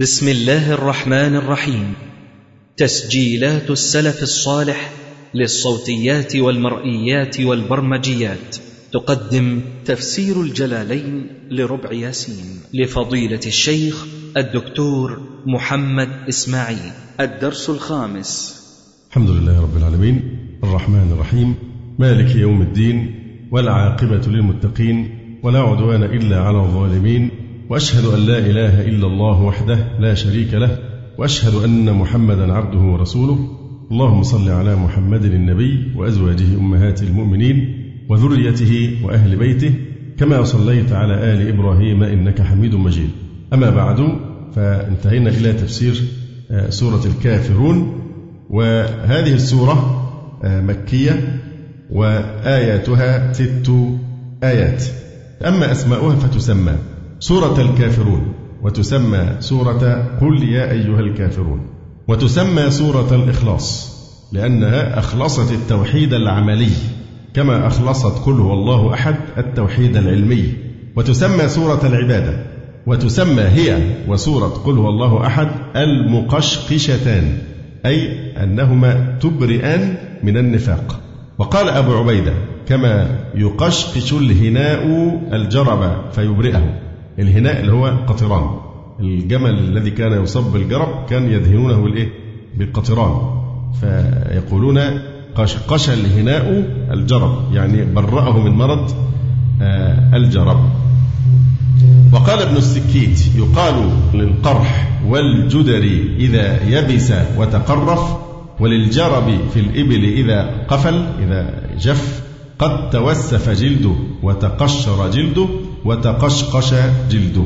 بسم الله الرحمن الرحيم. تسجيلات السلف الصالح للصوتيات والمرئيات والبرمجيات. تقدم تفسير الجلالين لربع ياسين لفضيلة الشيخ الدكتور محمد إسماعيل. الدرس الخامس. الحمد لله رب العالمين. الرحمن الرحيم. مالك يوم الدين والعاقبة للمتقين ولا عدوان إلا على الظالمين. وأشهد أن لا إله إلا الله وحده لا شريك له وأشهد أن محمدا عبده ورسوله. اللهم صل على محمد النبي وأزواجه أمهات المؤمنين وذريته وأهل بيته كما صليت على آل إبراهيم إنك حميد مجيد. أما بعد فانتهينا إلى تفسير آه، سورة الكافرون. وهذه السورة آه، مكية وآياتها ست آيات. أما أسماؤها فتسمى. سورة الكافرون وتسمى سورة قل يا أيها الكافرون وتسمى سورة الإخلاص لأنها أخلصت التوحيد العملي كما أخلصت قل هو الله أحد التوحيد العلمي وتسمى سورة العبادة وتسمى هي وسورة قل هو الله أحد المقشقشتان أي أنهما تبرئان من النفاق. وقال أبو عبيدة كما يقشقش الهناء الجرب فيبرئه. الهناء اللي هو قطران. الجمل الذي كان يصب بالجرب كان يدهنونه بالايه؟ بالقطران. فيقولون قش الهناء الجرب يعني برأه من مرض آه، الجرب. وقال ابن السكيت يقال للقرح والجدر إذا يبس وتقرف وللجرب في الإبل إذا قفل إذا جف قد توسف جلده وتقشر جلده. وتقشقش جلده.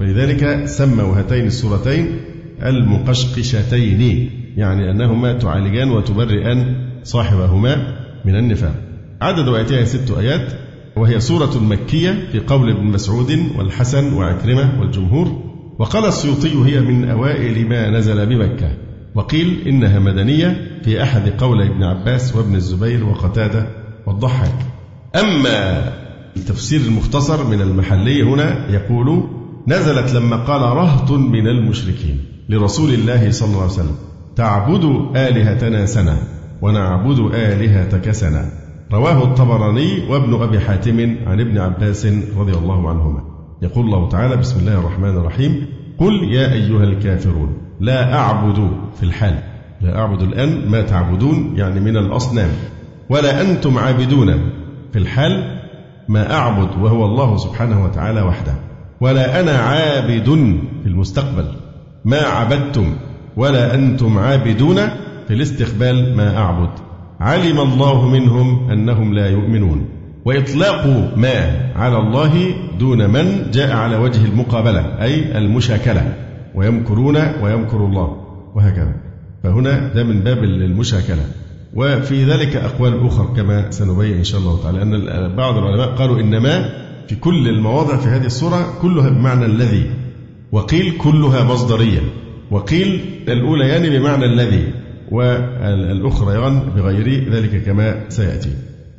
ولذلك سموا هاتين السورتين المقشقشتين يعني أنهما تعالجان وتبرئان صاحبهما من النفاق. عدد آياتها ست آيات وهي سورة مكية في قول ابن مسعود والحسن وعكرمة والجمهور. وقال السيوطي هي من أوائل ما نزل بمكة. وقيل إنها مدنية في أحد قولي ابن عباس وابن الزبير وقتادة والضحاك. أما التفسير المختصر من المحلي هنا يقول نزلت لما قال رهط من المشركين لرسول الله صلى الله عليه وسلم تعبد آلهتنا سنة ونعبد آلهتك سنة. رواه الطبراني وابن أبي حاتم عن ابن عباس رضي الله عنهما. يقول الله تعالى بسم الله الرحمن الرحيم. قل يا أيها الكافرون لا أعبد في الحال. لا أعبد الآن ما تعبدون يعني من الأصنام. ولا أنتم عابدون في الحال. ما أعبد وهو الله سبحانه وتعالى وحده. ولا أنا عابد في المستقبل. ما عبدتم ولا أنتم عابدون في الاستقبال. ما أعبد. علم الله منهم أنهم لا يؤمنون. وإطلاق ما على الله دون من جاء على وجه المقابلة أي المشاكلة. ويمكرون ويمكر الله. وهكذا. فهنا ده من باب المشاكلة وفي ذلك أقوال أخرى كما سنبين إن شاء الله تعالى أن بعض العلماء قالوا إنما في كل المواضع في هذه السورة كلها بمعنى الذي. وقيل كلها مصدرية. وقيل الأوليان يعني بمعنى الذي. والأخريان بغير ذلك كما سيأتي.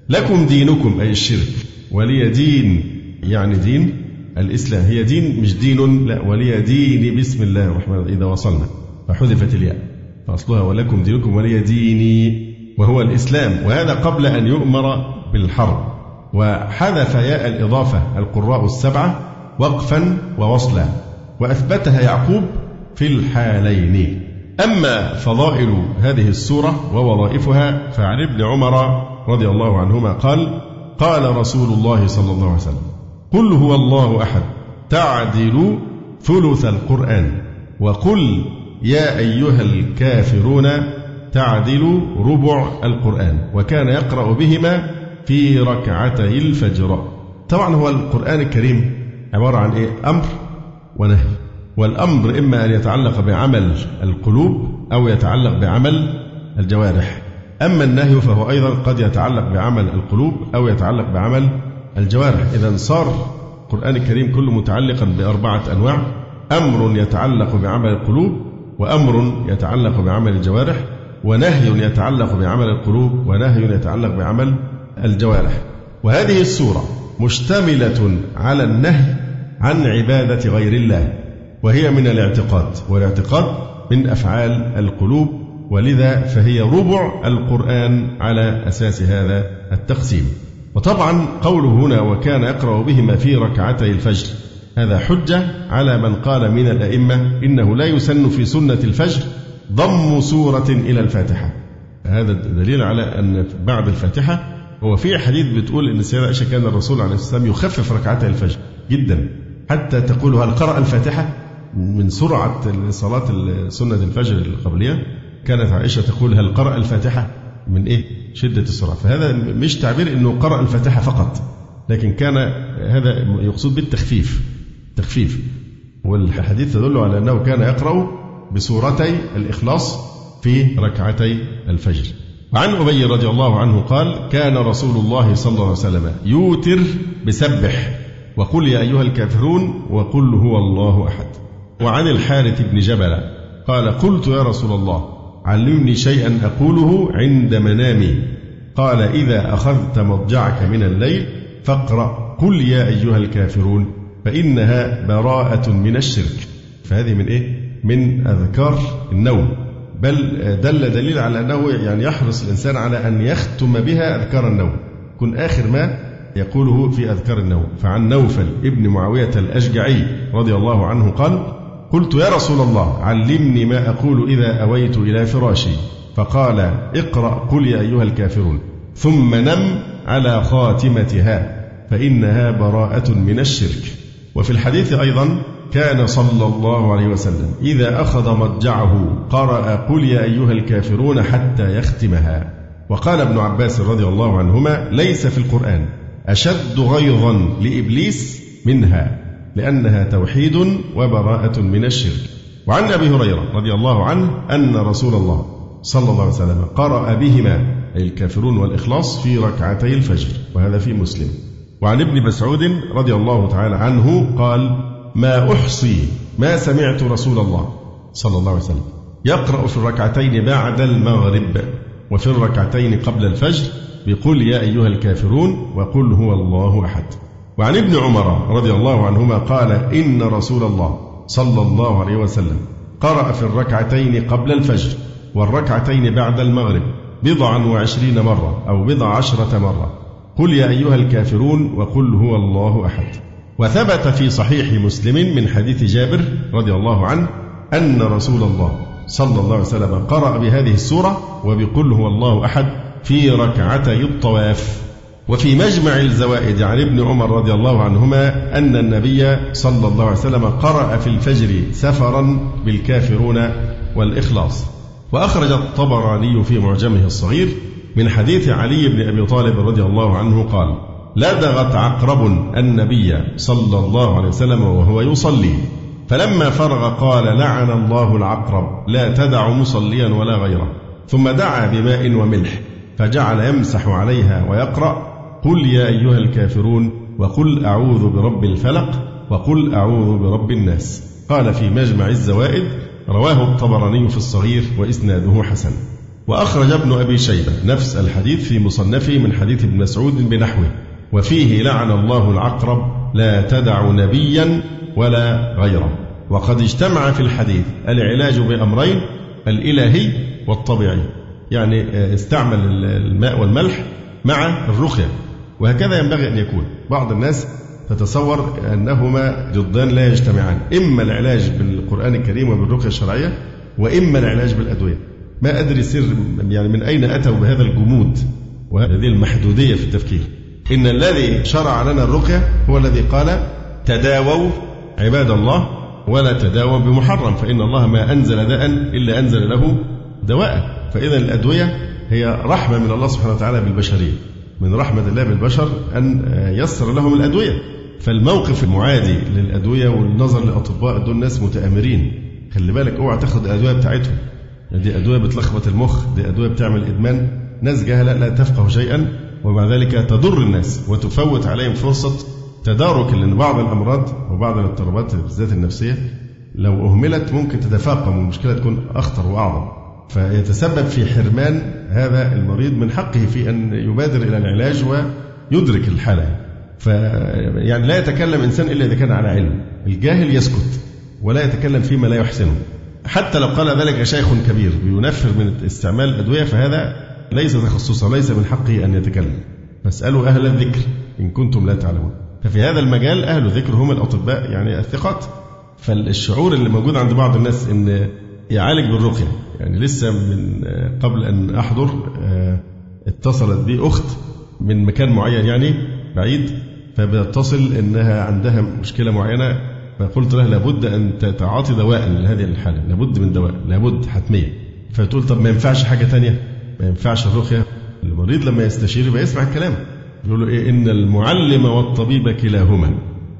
لكم دينكم أي الشرك. ولي دين يعني دين الإسلام. هي دين مش دين لا. ولي دين بسم الله الرحمن الرحيم. إذا وصلنا. فحذفت الياء. فأصلها ولكم دينكم ولي ديني. وهو الإسلام وهذا قبل أن يؤمر بالحرب. وحذف ياء الإضافة القراء السبعة وقفا ووصلا وأثبتها يعقوب في الحالين. أما فضائل هذه السورة ووظائفها فعن ابن عمر رضي الله عنهما قال قال رسول الله صلى الله عليه وسلم قل هو الله أحد تعدل ثلث القرآن وقل يا أيها الكافرون تعدل ربع القرآن وكان يقرأ بهما في ركعتي الفجر. طبعا هو القرآن الكريم عبارة عن إيه؟ أمر ونهي. والأمر إما أن يتعلق بعمل القلوب أو يتعلق بعمل الجوارح. أما النهي فهو أيضا قد يتعلق بعمل القلوب أو يتعلق بعمل الجوارح. إذا صار القرآن الكريم كله متعلقا بأربعة أنواع. أمر يتعلق بعمل القلوب وأمر يتعلق بعمل الجوارح. ونهي يتعلق بعمل القلوب ونهي يتعلق بعمل الجوارح. وهذه السورة مشتملة على النهي عن عبادة غير الله وهي من الاعتقاد والاعتقاد من أفعال القلوب ولذا فهي ربع القرآن على أساس هذا التقسيم. وطبعا قوله هنا وكان يقرأ بهما في ركعتي الفجر هذا حجة على من قال من الأئمة إنه لا يسن في سنة الفجر ضم سورة إلى الفاتحة. هذا دليل على أن بعد الفاتحة هو في حديث بتقول أن السيدة عائشة كان الرسول عليه الصلاة والسلام يخفف ركعتي الفجر جدا. حتى تقول هل قرأ الفاتحة؟ من سرعة صلاة سنة الفجر القبلية كانت عائشة تقول هل قرأ الفاتحة؟ من إيه؟ شدة السرعة. فهذا مش تعبير أنه قرأ الفاتحة فقط لكن كان هذا يقصد بالتخفيف. تخفيف. والحديث تدل على أنه كان يقرأ بسورتي الإخلاص في ركعتي الفجر. وعن أبي رضي الله عنه قال كان رسول الله صلى الله عليه وسلم يوتر بسبح وقل يا أيها الكافرون وقل هو الله أحد. وعن الحارث بن جبل قال قلت يا رسول الله علمني شيئا أقوله عند منامي. قال إذا أخذت مضجعك من الليل فاقرأ قل يا أيها الكافرون فإنها براءة من الشرك. فهذه من إيه؟ من أذكار النوم. بل دل دليل على أنه يعني يحرص الإنسان على أن يختم بها أذكار النوم. كن آخر ما يقوله في أذكار النوم. فعن نوفل ابن معاوية الأشجعي رضي الله عنه قال قلت يا رسول الله علمني ما أقول إذا أويت إلى فراشي. فقال اقرأ قل يا أيها الكافرون. ثم نم على خاتمتها فإنها براءة من الشرك. وفي الحديث أيضا كان صلى الله عليه وسلم. إذا أخذ مضجعه قرأ قل يا أيها الكافرون حتى يختمها. وقال ابن عباس رضي الله عنهما ليس في القرآن. أشد غيظا لإبليس منها لأنها توحيد وبراءة من الشرك. وعن أبي هريرة رضي الله عنه أن رسول الله صلى الله عليه وسلم قرأ بهما أي الكافرون والإخلاص في ركعتي الفجر. وهذا في مسلم. وعن ابن مسعود رضي الله تعالى عنه قال ما أحصي ما سمعت رسول الله صلى الله عليه وسلم. يقرأ في الركعتين بعد المغرب وفي الركعتين قبل الفجر بقل يا أيها الكافرون وقل هو الله أحد. وعن ابن عمر رضي الله عنهما قال إن رسول الله صلى الله عليه وسلم قرأ في الركعتين قبل الفجر والركعتين بعد المغرب بضعا وعشرين مرة أو بضع عشرة مرة. قل يا أيها الكافرون وقل هو الله أحد. وثبت في صحيح مسلم من حديث جابر رضي الله عنه أن رسول الله صلى الله عليه وسلم قرأ بهذه السورة وبقل هو الله أحد في ركعتي الطواف. وفي مجمع الزوائد عن ابن عمر رضي الله عنهما أن النبي صلى الله عليه وسلم قرأ في الفجر سفرا بالكافرون والإخلاص. وأخرج الطبراني في معجمه الصغير من حديث علي بن أبي طالب رضي الله عنه قال لدغت عقرب النبي صلى الله عليه وسلم وهو يصلي. فلما فرغ قال لعن الله العقرب لا تدع مصليا ولا غيره. ثم دعا بماء وملح فجعل يمسح عليها ويقرأ قل يا أيها الكافرون وقل أعوذ برب الفلق وقل أعوذ برب الناس. قال في مجمع الزوائد رواه الطبراني في الصغير وإسناده حسن. وأخرج ابن أبي شيبة نفس الحديث في مصنفه من حديث ابن مسعود بنحوه. وفيه لعن الله العقرب لا تدع نبيا ولا غيره وقد اجتمع في الحديث العلاج بأمرين الإلهي والطبيعي. يعني استعمل الماء والملح مع الرقية وهكذا ينبغي أن يكون. بعض الناس تتصور أنهما ضدان لا يجتمعان. إما العلاج بالقرآن الكريم وبالرقية الشرعية وإما العلاج بالأدوية. ما أدري سر يعني من أين أتوا بهذا الجمود وهذه المحدودية في التفكير. إن الذي شرع لنا الرقية هو الذي قال تداووا عباد الله ولا تداووا بمحرم فإن الله ما أنزل داء إلا أنزل له دواء. فإذا الأدوية هي رحمة من الله سبحانه وتعالى بالبشرية من رحمة الله بالبشر أن يسر لهم الأدوية. فالموقف المعادي للأدوية والنظر للأطباء دول ناس متآمرين. خلي بالك اوعى تاخد الأدوية بتاعتهم. دي أدوية بتلخبط المخ دي أدوية بتعمل إدمان. ناس جهلة لا تفقه شيئا. ومع ذلك تضر الناس وتفوت عليهم فرصة تدارك لأن بعض الأمراض وبعض الاضطرابات بالذات النفسية لو أهملت ممكن تتفاقم والمشكلة تكون أخطر وأعظم. فيتسبب في حرمان هذا المريض من حقه في أن يبادر إلى العلاج ويدرك الحالة. ف يعني لا يتكلم إنسان إلا إذا كان على علم. الجاهل يسكت ولا يتكلم فيما لا يحسنه. حتى لو قال ذلك شيخ كبير ينفر من استعمال الأدوية فهذا ليس تخصصه ليس من حقه أن يتكلم. فاسألوا أهل الذكر إن كنتم لا تعلمون. ففي هذا المجال أهل الذكر هم الأطباء يعني الثقات. فالشعور اللي موجود عند بعض الناس إن يعالج بالرقية. يعني لسه من قبل أن أحضر آه، اتصلت بي أخت من مكان معين يعني بعيد فبتصل إنها عندها مشكلة معينة فقلت لها لابد أن تتعاطي دواء لهذه الحالة. لابد من دواء لابد حتمية. فتقول طب ما ينفعش حاجة ثانية ما ينفعش الرقيه المريض لما يستشير يبقى يسمع الكلام. يقول له إيه؟ إن المعلم والطبيب كلاهما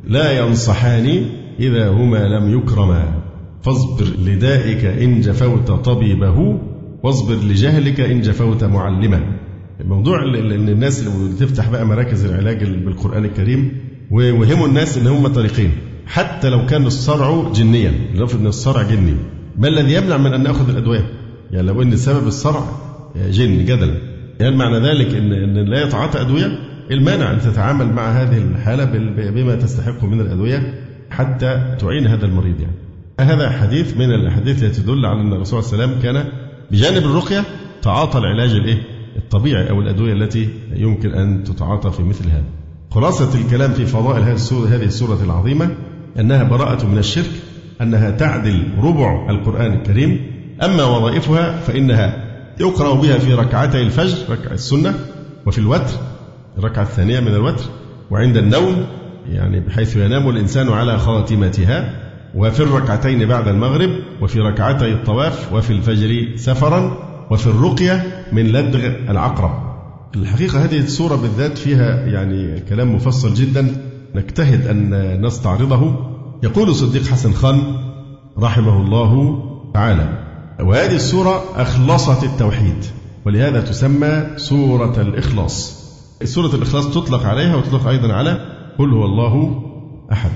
لا ينصحان إذا هما لم يكرما. فاصبر لدائك إن جفوت طبيبه واصبر لجهلك إن جفوت معلما. الموضوع إن الناس اللي تفتح بقى مراكز العلاج بالقرآن الكريم ويوهموا الناس إن هم طريقين. حتى لو كان الصرع جنيا لنفرض إن الصرع جني. ما الذي يمنع من أن نأخذ الأدوية؟ يعني لو إن سبب الصرع جن جدلا يعني معنى ذلك إن إن لا يتعاطى أدوية المانع أن تتعامل مع هذه الحالة بما تستحق من الأدوية حتى تعين هذا المريض يعني. هذا حديث من الأحاديث التي تدل على أن الرسول صلى الله عليه وسلم كان بجانب الرقية تعاطى العلاج الإيه؟ الطبيعي أو الأدوية التي يمكن أن تتعاطى في مثل هذا. خلاصة الكلام في فضائل هذه السورة العظيمة أنها براءة من الشرك أنها تعدل ربع القرآن الكريم أما وظائفها فإنها يقرأ بها في ركعتي الفجر ركعة السنة وفي الوتر الركعة الثانية من الوتر وعند النوم يعني بحيث ينام الإنسان على خاتمتها وفي الركعتين بعد المغرب وفي ركعتي الطواف وفي الفجر سفرا وفي الرقية من لدغ العقرب. الحقيقة هذه السورة بالذات فيها يعني كلام مفصل جدا نجتهد أن نستعرضه. يقول صديق حسن خان رحمه الله تعالى وهذه السورة أخلصت التوحيد ولهذا تسمى سورة الإخلاص. سورة الإخلاص تطلق عليها وتطلق أيضا على قل هو الله أحد.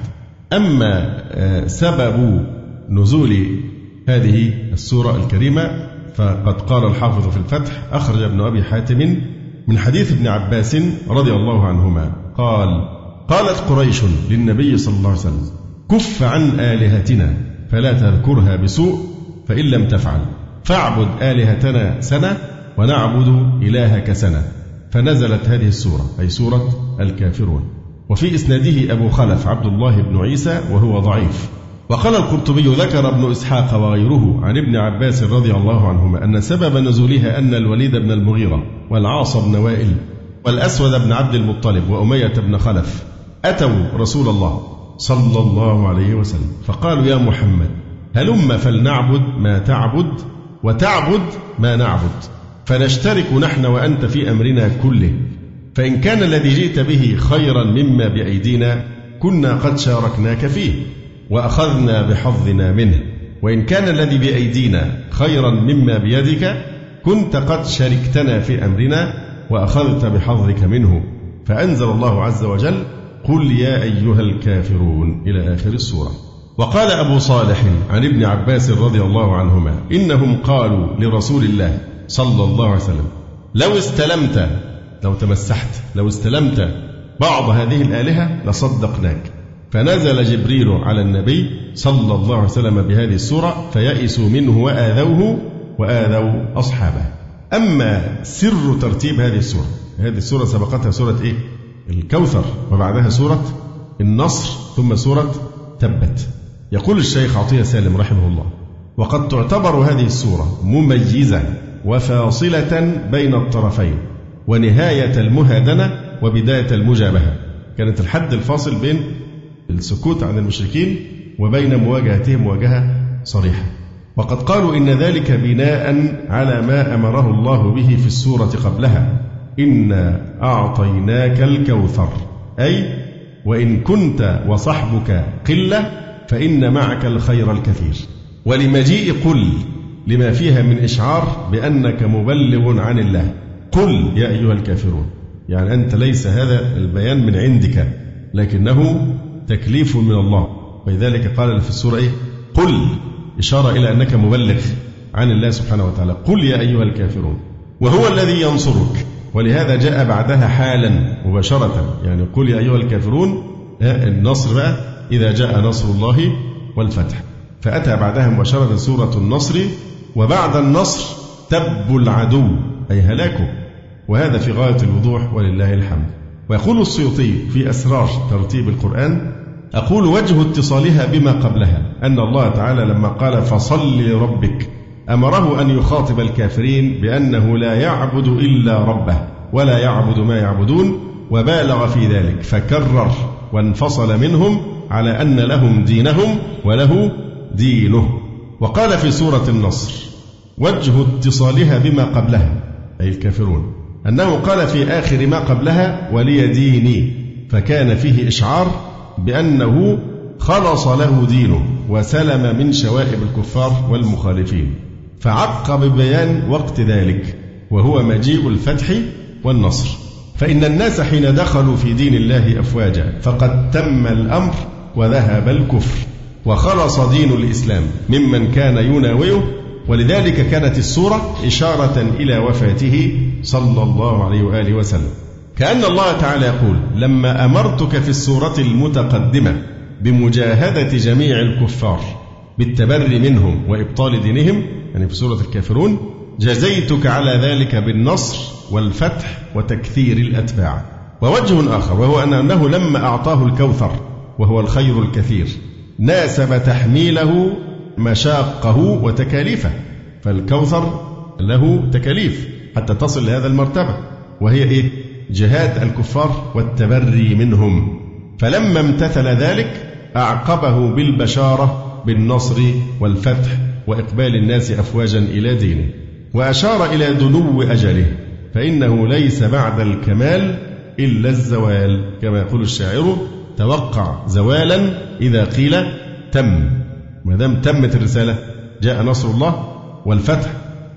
أما آه، سبب نزول هذه السورة الكريمة فقد قال الحافظ في الفتح أخرج ابن أبي حاتم من حديث ابن عباس رضي الله عنهما قال قالت قريش للنبي صلى الله عليه وسلم كف عن آلهتنا فلا تذكرها بسوء فإن لم تفعل فاعبد آلهتنا سنة ونعبد إلهك سنة. فنزلت هذه السورة أي سورة الكافرون. وفي إسناده أبو خلف عبد الله بن عيسى وهو ضعيف. وقال القرطبي ذكر ابن إسحاق وغيره عن ابن عباس رضي الله عنهما أن سبب نزولها أن الوليد بن المغيرة والعاص بن وائل والأسود بن عبد المطلب وأمية بن خلف أتوا رسول الله صلى الله عليه وسلم. فقالوا يا محمد هلم فلنعبد ما تعبد وتعبد ما نعبد فنشترك نحن وأنت في أمرنا كله. فإن كان الذي جئت به خيرا مما بأيدينا كنا قد شاركناك فيه وأخذنا بحظنا منه. وإن كان الذي بأيدينا خيرا مما بيدك كنت قد شركتنا في أمرنا وأخذت بحظك منه. فأنزل الله عز وجل قل يا أيها الكافرون إلى آخر السورة. وقال أبو صالح عن ابن عباس رضي الله عنهما إنهم قالوا لرسول الله صلى الله عليه وسلم لو استلمت لو تمسحت لو استلمت بعض هذه الآلهة لصدقناك. فنزل جبريل على النبي صلى الله عليه وسلم بهذه السورة فيئسوا منه وآذوه وآذوا أصحابه. أما سر ترتيب هذه السورة هذه السورة سبقتها سورة إيه؟ الكوثر وبعدها سورة النصر ثم سورة تبت. يقول الشيخ عطية سالم رحمه الله وقد تعتبر هذه السورة مميزة وفاصلة بين الطرفين ونهاية المهادنة وبداية المجابهة. كانت الحد الفاصل بين السكوت عن المشركين وبين مواجهتهم مواجهة صريحة. وقد قالوا إن ذلك بناء على ما أمره الله به في السورة قبلها إنا أعطيناك الكوثر أي وإن كنت وصحبك قلة فإن معك الخير الكثير. ولمجيء قل لما فيها من إشعار بأنك مبلغ عن الله. قل يا أيها الكافرون. يعني أنت ليس هذا البيان من عندك لكنه تكليف من الله. ولذلك قال في السورة إيه؟ قل. إشارة إلى أنك مبلغ عن الله سبحانه وتعالى. قل يا أيها الكافرون. وهو الذي ينصرك. ولهذا جاء بعدها حالا مباشرة. يعني قل يا أيها الكافرون. النصر بقى إذا جاء نصر الله والفتح. فأتى بعدها مباشرة سورة النصر وبعد النصر تب العدو أي هلاكه. وهذا في غاية الوضوح ولله الحمد. ويقول السيوطي في أسرار ترتيب القرآن أقول وجه اتصالها بما قبلها أن الله تعالى لما قال فصل لربك أمره أن يخاطب الكافرين بأنه لا يعبد إلا ربه ولا يعبد ما يعبدون وبالغ في ذلك فكرر وانفصل منهم على أن لهم دينهم وله دينه. وقال في سورة النصر وجه اتصالها بما قبلها أي الكافرون. أنه قال في آخر ما قبلها ولي ديني. فكان فيه إشعار بأنه خلص له دينه وسلم من شوائب الكفار والمخالفين فعقب ببيان وقت ذلك وهو مجيء الفتح والنصر. فإن الناس حين دخلوا في دين الله أفواجا فقد تم الأمر وذهب الكفر وخلص دين الإسلام ممن كان يناوئه ولذلك كانت السورة إشارة إلى وفاته صلى الله عليه وآله وسلم. كأن الله تعالى يقول لما أمرتك في السورة المتقدمة بمجاهدة جميع الكفار بالتبري منهم وإبطال دينهم يعني في سورة الكافرون جزيتك على ذلك بالنصر والفتح وتكثير الأتباع. ووجه آخر وهو أنه لما أعطاه الكوثر وهو الخير الكثير. ناسب تحميله مشاقه وتكاليفه فالكوثر له تكاليف حتى تصل لهذا المرتبة وهي إيه؟ جهاد الكفار والتبري منهم. فلما امتثل ذلك أعقبه بالبشارة بالنصر والفتح وإقبال الناس أفواجا إلى دينه. وأشار إلى دنو أجله فإنه ليس بعد الكمال إلا الزوال كما يقول الشاعر. توقع زوالا إذا قيل تم. ما دام تمت الرسالة جاء نصر الله والفتح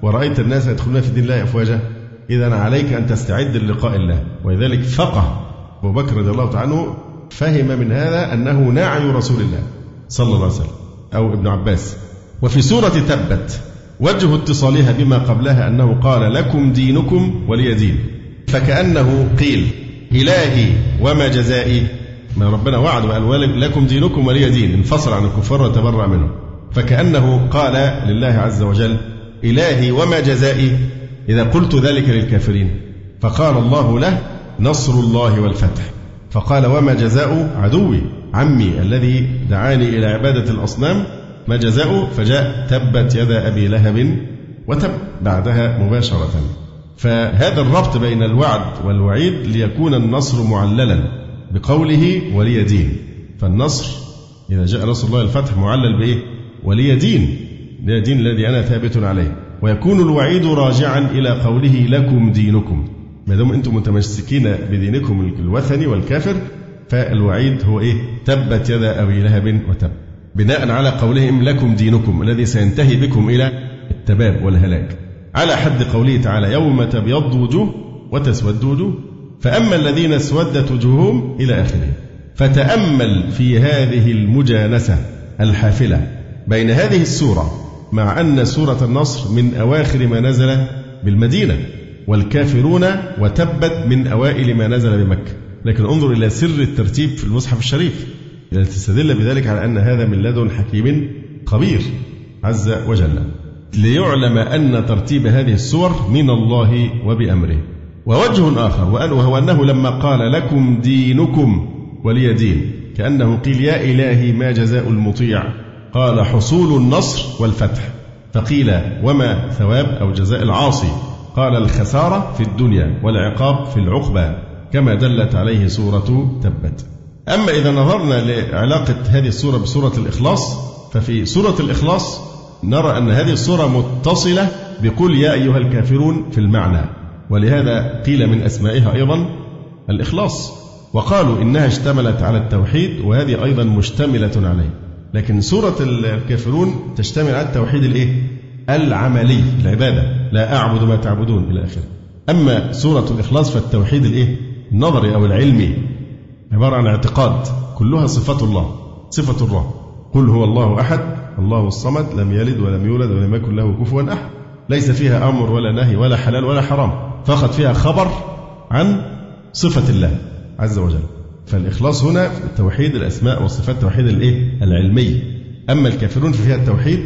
ورأيت الناس يدخلون في دين الله أفواجا إذا عليك أن تستعد للقاء الله. ولذلك فقه أبو بكر رضي الله تعالى عنه فهم من هذا أنه نعي رسول الله صلى الله عليه وسلم أو ابن عباس. وفي سورة تبت وجه اتصالها بما قبلها أنه قال لكم دينكم ولي دين. فكأنه قيل إلهي وما جزائي ما ربنا وعد وقال لكم دينكم ولي دين. انفصل عن الكفار وتبرأ منهم. فكأنه قال لله عز وجل إلهي وما جزائي إذا قلت ذلك للكافرين. فقال الله له نصر الله والفتح. فقال وما جزاء عدوي؟ عمي الذي دعاني إلى عبادة الأصنام ما جزاؤه فجاء تبت يدا أبي لهب وتب بعدها مباشرة. فهذا الربط بين الوعد والوعيد ليكون النصر معللا. بقوله ولي دين. فالنصر إذا جاء نصر الله الفتح معلل بإيه؟ ولي دين. لي دين الذي أنا ثابت عليه. ويكون الوعيد راجعا إلى قوله لكم دينكم. ما دام أنتم متمسكين بدينكم الوثني والكافر فالوعيد هو إيه؟ تبت يدا أبي لهب وتب. بناء على قولهم لكم دينكم الذي سينتهي بكم إلى التباب والهلاك. على حد قوله تعالى يوم تبيض وجوه وتسود وجوه. فأما الذين اسودت وجوههم إلى آخره فتأمل في هذه المجانسة الحافلة بين هذه السورة مع أن سورة النصر من أواخر ما نزل بالمدينة والكافرون وتبت من أوائل ما نزل بمكة. لكن انظر إلى سر الترتيب في المصحف الشريف تستدل بذلك على أن هذا من لدن حكيم خبير عز وجل. ليعلم أن ترتيب هذه السور من الله وبأمره. ووجه آخر وهو أنه لما قال لكم دينكم ولي دين كأنه قيل يا إلهي ما جزاء المطيع؟ قال حصول النصر والفتح. فقيل وما ثواب أو جزاء العاصي؟ قال الخسارة في الدنيا والعقاب في العقبى كما دلت عليه سورة تبت. أما إذا نظرنا لعلاقة هذه السورة بسورة الإخلاص ففي سورة الإخلاص نرى أن هذه السورة متصلة بقول يا أيها الكافرون في المعنى. ولهذا قيل من أسمائها أيضا الإخلاص. وقالوا إنها اشتملت على التوحيد وهذه أيضا مشتملة عليه. لكن سورة الكافرون تشتمل على التوحيد الإيه؟ العملي العبادة لا أعبد ما تعبدون إلى آخره. أما سورة الإخلاص فالتوحيد الإيه؟ النظري أو العلمي عبارة عن اعتقاد كلها صفات الله صفة الله قل هو الله أحد الله الصمد لم يلد ولم يولد ولم يكن له كفوا أحد ليس فيها أمر ولا نهي ولا حلال ولا حرام. فقط فيها خبر عن صفة الله عز وجل. فالإخلاص هنا توحيد الأسماء والصفات توحيد الإيه؟ العلمي أما الكافرون ففيها التوحيد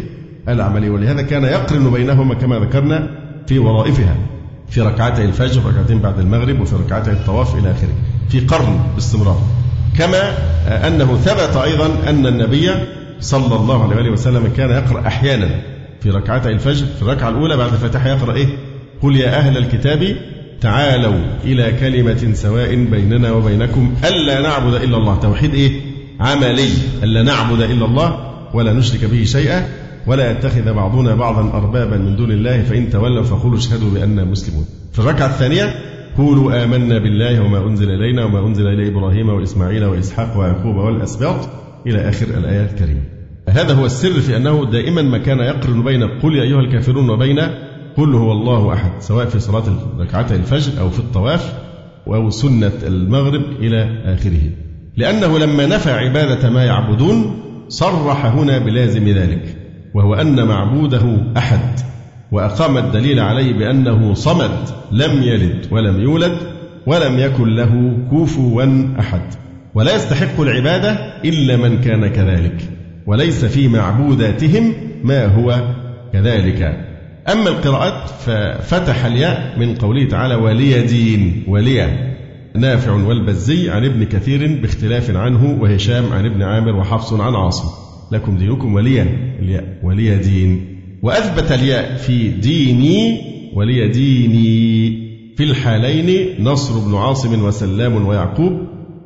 العملي ولهذا كان يقرن بينهما كما ذكرنا في وظائفها في ركعتي الفجر ركعتين بعد المغرب وفي ركعتي الطواف إلى آخره في قرن باستمرار. كما أنه ثبت أيضا أن النبي صلى الله عليه وسلم كان يقرأ أحيانا في ركعتي الفجر في الركعة الأولى بعد الفاتحة يقرأ إيه؟ قل يا أهل الكتاب تعالوا إلى كلمة سواء بيننا وبينكم ألا نعبد إلا الله توحيد إيه؟ عملي. ألا نعبد إلا الله ولا نشرك به شيئا ولا يتخذ بعضنا بعضا أربابا من دون الله فإن تولوا فقولوا اشهدوا بأننا مسلمون. في الركعة الثانية قولوا آمنا بالله وما أنزل إلينا وما أنزل إلى إبراهيم وإسماعيل وإسحاق ويعقوب والأسباط إلى آخر الآية الكريمة. هذا هو السر في أنه دائما ما كان يقرن بين قل يا أيها الكافرون وبين قل هو الله أحد سواء في صلاة ركعتي الفجر أو في الطواف أو سنة المغرب إلى آخره. لأنه لما نفى عبادة ما يعبدون صرح هنا بلازم ذلك وهو أن معبوده أحد وأقام الدليل عليه بأنه صمد لم يلد ولم يولد ولم يكن له كفوا أحد. ولا يستحق العبادة إلا من كان كذلك وليس في معبوداتهم ما هو كذلك. أما القراءات ففتح الياء من قوله تعالى ولي دين ولي نافع والبزي عن ابن كثير باختلاف عنه وهشام عن ابن عامر وحفص عن عاصم. لكم دينكم وليا. الياء ولي دين. وأثبت الياء في ديني ولي ديني. في الحالين نصر بن عاصم وسلام ويعقوب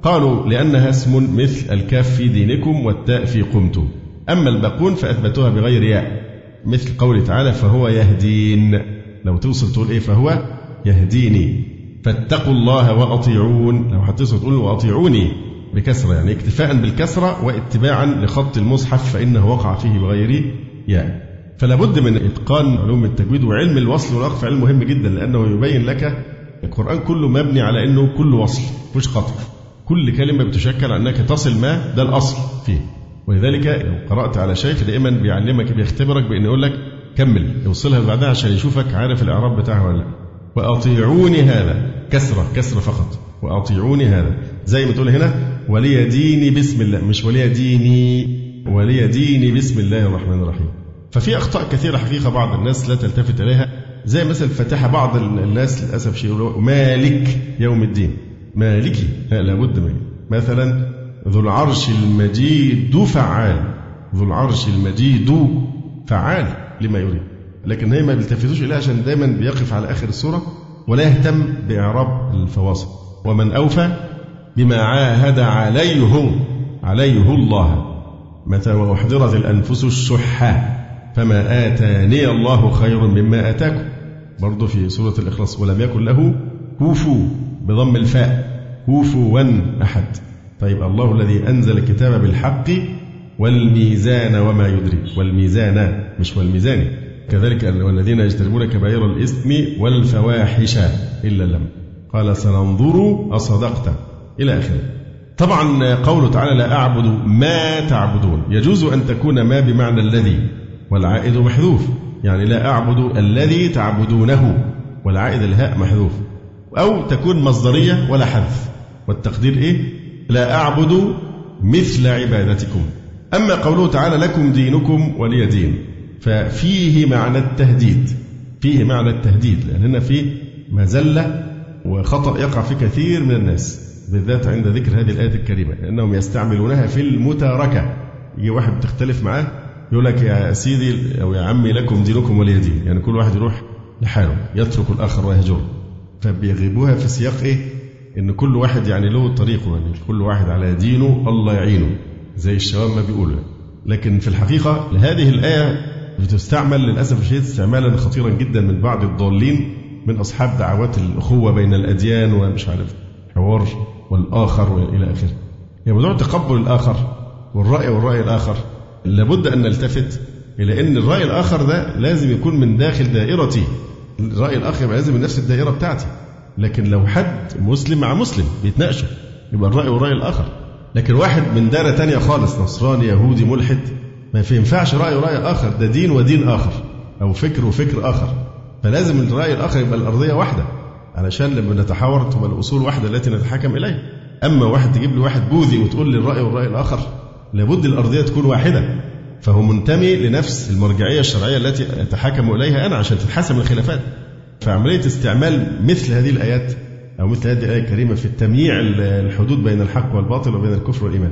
قالوا لأنها اسم مثل الكاف في دينكم والتاء في قمتم. أما الباقون فأثبتوها بغير ياء. مثل قوله تعالى فهو يهدين. لو توصل تقول إيه؟ فهو يهديني. فاتقوا الله وأطيعون. لو هتصل تقول وأطيعوني بكسرة يعني اكتفاء بالكسرة واتباعا لخط المصحف فإنه وقع فيه بغير ياء. فلا بد من إتقان علوم التجويد وعلم الوصل والوقف علم مهم جدا لأنه يبين لك القرآن كله مبني على أنه كل وصل مش قطع كل كلمة بتشكل أنك تصل ما ده الأصل فيه. ولذلك لو قرأت على شيخ دائما بيعلمك بيختبرك بأن يقول لك كمل اوصلها بعدها عشان يشوفك عارف الإعراب بتاعها ولا لأ. وأطيعوني هذا كسرة كسرة فقط. وأطيعوني هذا. زي ما تقول هنا ولي ديني بسم الله. مش ولي ديني ولي ديني بسم الله الرحمن الرحيم. ففي أخطاء كثيرة حقيقة بعض الناس لا تلتفت إليها. زي مثلا الفاتحة بعض الناس للأسف شيء مالك يوم الدين. مالكي لابد من. مثلا ذو العرش المجيد فعال. ذو العرش المجيد فعال لما يريد. لكن هي ما بيلتفتوش إليها عشان دايما بيقف على آخر السورة ولا يهتم بإعراب الفواصل. ومن أوفى بما عاهد عليه عليه الله. متى وأحضرت الأنفس الشح فما آتاني الله خير مما آتاكم. برضه في سورة الإخلاص. ولم يكن له كوفو بضم الفاء. كوفوا أحد. طيب الله الذي أنزل الكتاب بالحق والميزان وما يدري. والميزان مش والميزان. كذلك والذين يجتنبون كبائر الإثم والفواحش إلا لم. قال سننظر أصدقت. إلى آخره. طبعا قوله تعالى لا أعبد ما تعبدون. يجوز أن تكون ما بمعنى الذي. والعائد محذوف. يعني لا أعبد الذي تعبدونه. والعائد الهاء محذوف. أو تكون مصدرية ولا حذف. والتقدير إيه؟ لا أعبد مثل عبادتكم. أما قوله تعالى لكم دينكم ولي دين. ففيه معنى التهديد. فيه معنى التهديد لأن هنا في مزلة وخطأ يقع في كثير من الناس بالذات عند ذكر هذه الآية الكريمة لأنهم يستعملونها في المتاركة يجي واحد تختلف معاه يقول لك يا سيدي أو يا عمي لكم دينكم ولي دين. يعني كل واحد يروح لحاله يترك الآخر ويهجره. فبيغيبوها في سياق إيه؟ إن كل واحد يعني له طريقه يعني كل واحد على دينه الله يعينه زي الشباب ما بيقولوا. لكن في الحقيقة هذه الآية بتستعمل للأسف الشديد استعمالا خطيرا جدا من بعض الضالين من أصحاب دعوات الأخوة بين الأديان ومش عارف حوار والآخر وإلى آخره. يعني موضوع تقبل الآخر والرأي والرأي الآخر. لابد أن نلتفت إلى أن الرأي الآخر ده لازم يكون من داخل دائرتي. الرأي الآخر لازم من نفس الدائرة بتاعتي. لكن لو حد مسلم مع مسلم بيتناقشوا يبقى الرأي والرأي الآخر. لكن واحد من دائرة تانية خالص نصراني يهودي ملحد ما ينفعش رأي ورأي آخر ده دين ودين آخر أو فكر وفكر آخر. فلازم الرأي الآخر يبقى الأرضية واحدة علشان لما نتحاور تبقى الأصول واحدة التي نتحكم إليها. أما واحد تجيب لي واحد بوذي وتقول لي الرأي والرأي الآخر لابد الأرضية تكون واحدة. فهو منتمي لنفس المرجعية الشرعية التي أتحاكم إليها أنا عشان تتحسم الخلافات. فعملية استعمال مثل هذه الآيات أو مثل هذه الآية الكريمة في التمييع الحدود بين الحق والباطل وبين الكفر والإيمان.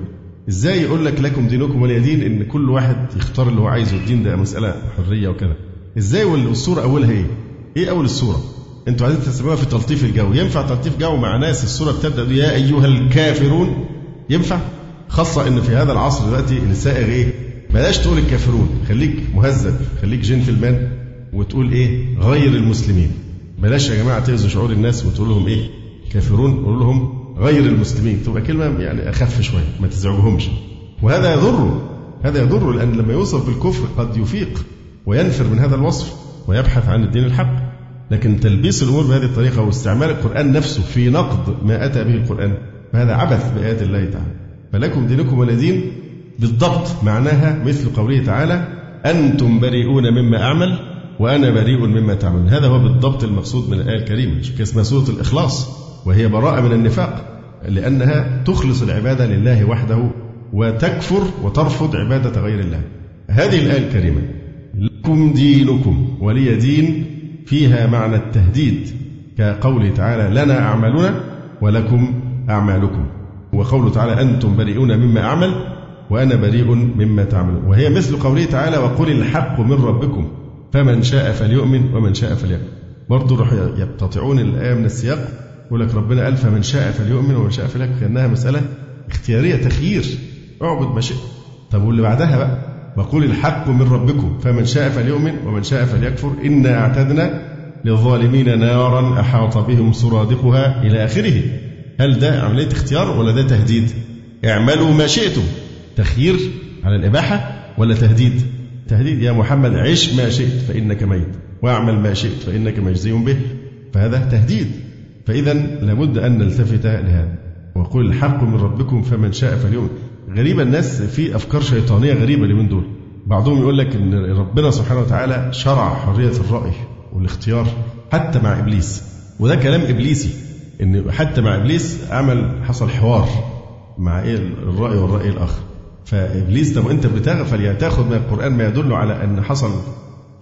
إزاي يقول لك لكم دينكم ولي دين إن كل واحد يختار اللي هو عايزه؟ الدين ده مسألة حرية وكذا. إزاي والصورة أولها إيه؟ إيه أول الصورة أنتوا عايزين تسموها في تلطيف الجو. ينفع تلطيف جو مع ناس الصورة بتبدأ يا أيها الكافرون؟ ينفع؟ خاصة إن في هذا العصر دلوقتي السائغ إيه؟ بلاش تقول الكافرون. خليك مهذب خليك جنتلمان وتقول إيه؟ غير المسلمين. بلاش يا جماعة تأذوا شعور الناس وتقول لهم إيه؟ كافرون؟ قول لهم غير المسلمين. تبقى كلمة يعني أخف شوية ما تزعجهمش. وهذا يضر هذا يضر لأن لما يوصف بالكفر قد يفيق وينفر من هذا الوصف ويبحث عن الدين الحق. لكن تلبيس الأمور بهذه الطريقة واستعمال القرآن نفسه في نقد ما أتى به القرآن فهذا عبث بآيات الله تعالى. فلكم دينكم ولا دين بالضبط معناها مثل قوله تعالى أنتم بريئون مما أعمل وأنا بريء مما تعملون. هذا هو بالضبط المقصود من الآية الكريمة اسمها سورة الإخلاص وهي براءة من النفاق لأنها تخلص العبادة لله وحده وتكفر وترفض عبادة غير الله. هذه الآية الكريمة. لكم دينكم ولي دين فيها معنى التهديد كقوله تعالى لنا أعمالنا ولكم أعمالكم وقوله تعالى أنتم بريئون مما أعمل وأنا بريء مما تعملون وهي مثل قوله تعالى وقل الحق من ربكم فمن شاء فليؤمن ومن شاء فليكفر. برضه راح يقتطعون الآية من السياق يقول لك ربنا قال فمن شاء فليؤمن ومن شاء فليكفر. كأنها مسألة اختيارية تخيير. اعبد ما شئت. طب واللي بعدها بقى؟ وقل الحق من ربكم. فمن شاء فليؤمن ومن شاء فليكفر. إنا أعتدنا للظالمين نارا أحاط بهم سرادقها إلى آخره. هل ده عملية اختيار ولا ده تهديد؟ اعملوا ما شئتم. تخيير على الإباحة ولا تهديد؟ تهديد يا محمد عش ما شئت فإنك ميت واعمل ما شئت فإنك مجزي به. فهذا تهديد. فإذا لابد أن نلتفت لهذا. وقل الحق من ربكم فمن شاء فليؤمن. غريبة الناس في أفكار شيطانية غريبة اليومين دول. بعضهم يقول لك أن ربنا سبحانه وتعالى شرع حرية الرأي والاختيار حتى مع إبليس. وده كلام إبليسي أن حتى مع إبليس عمل حصل حوار مع إيه؟ الرأي والرأي الآخر. فإبليس طب أنت بتغفل تاخذ من القرآن ما يدل على أن حصل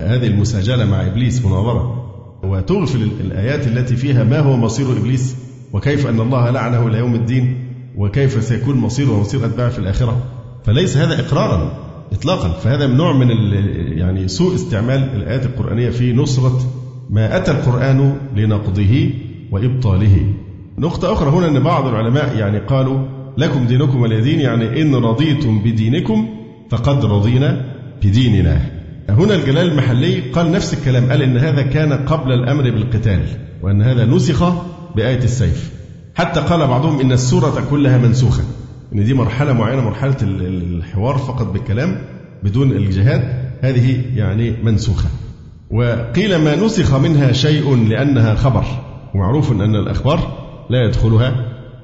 هذه المساجلة مع إبليس مناظرة. وتغفل الآيات التي فيها ما هو مصير إبليس وكيف أن الله لعنه إلى يوم الدين وكيف سيكون مصيره ومصير أتباعه في الآخرة. فليس هذا إقرارا إطلاقا. فهذا من نوع من يعني سوء استعمال الآيات القرآنية في نصرة ما أتى القرآن لنقضه وإبطاله. نقطة أخرى هنا أن بعض العلماء يعني قالوا لكم دينكم ولي دين يعني إن رضيتم بدينكم فقد رضينا بديننا. هنا الجلال المحلي قال نفس الكلام قال إن هذا كان قبل الأمر بالقتال وأن هذا نسخ بآية السيف. حتى قال بعضهم إن السورة كلها منسوخة. إن دي مرحلة معينة مرحلة الحوار فقط بالكلام بدون الجهاد هذه يعني منسوخة. وقيل ما نسخ منها شيء لأنها خبر. ومعروف أن الأخبار لا يدخلها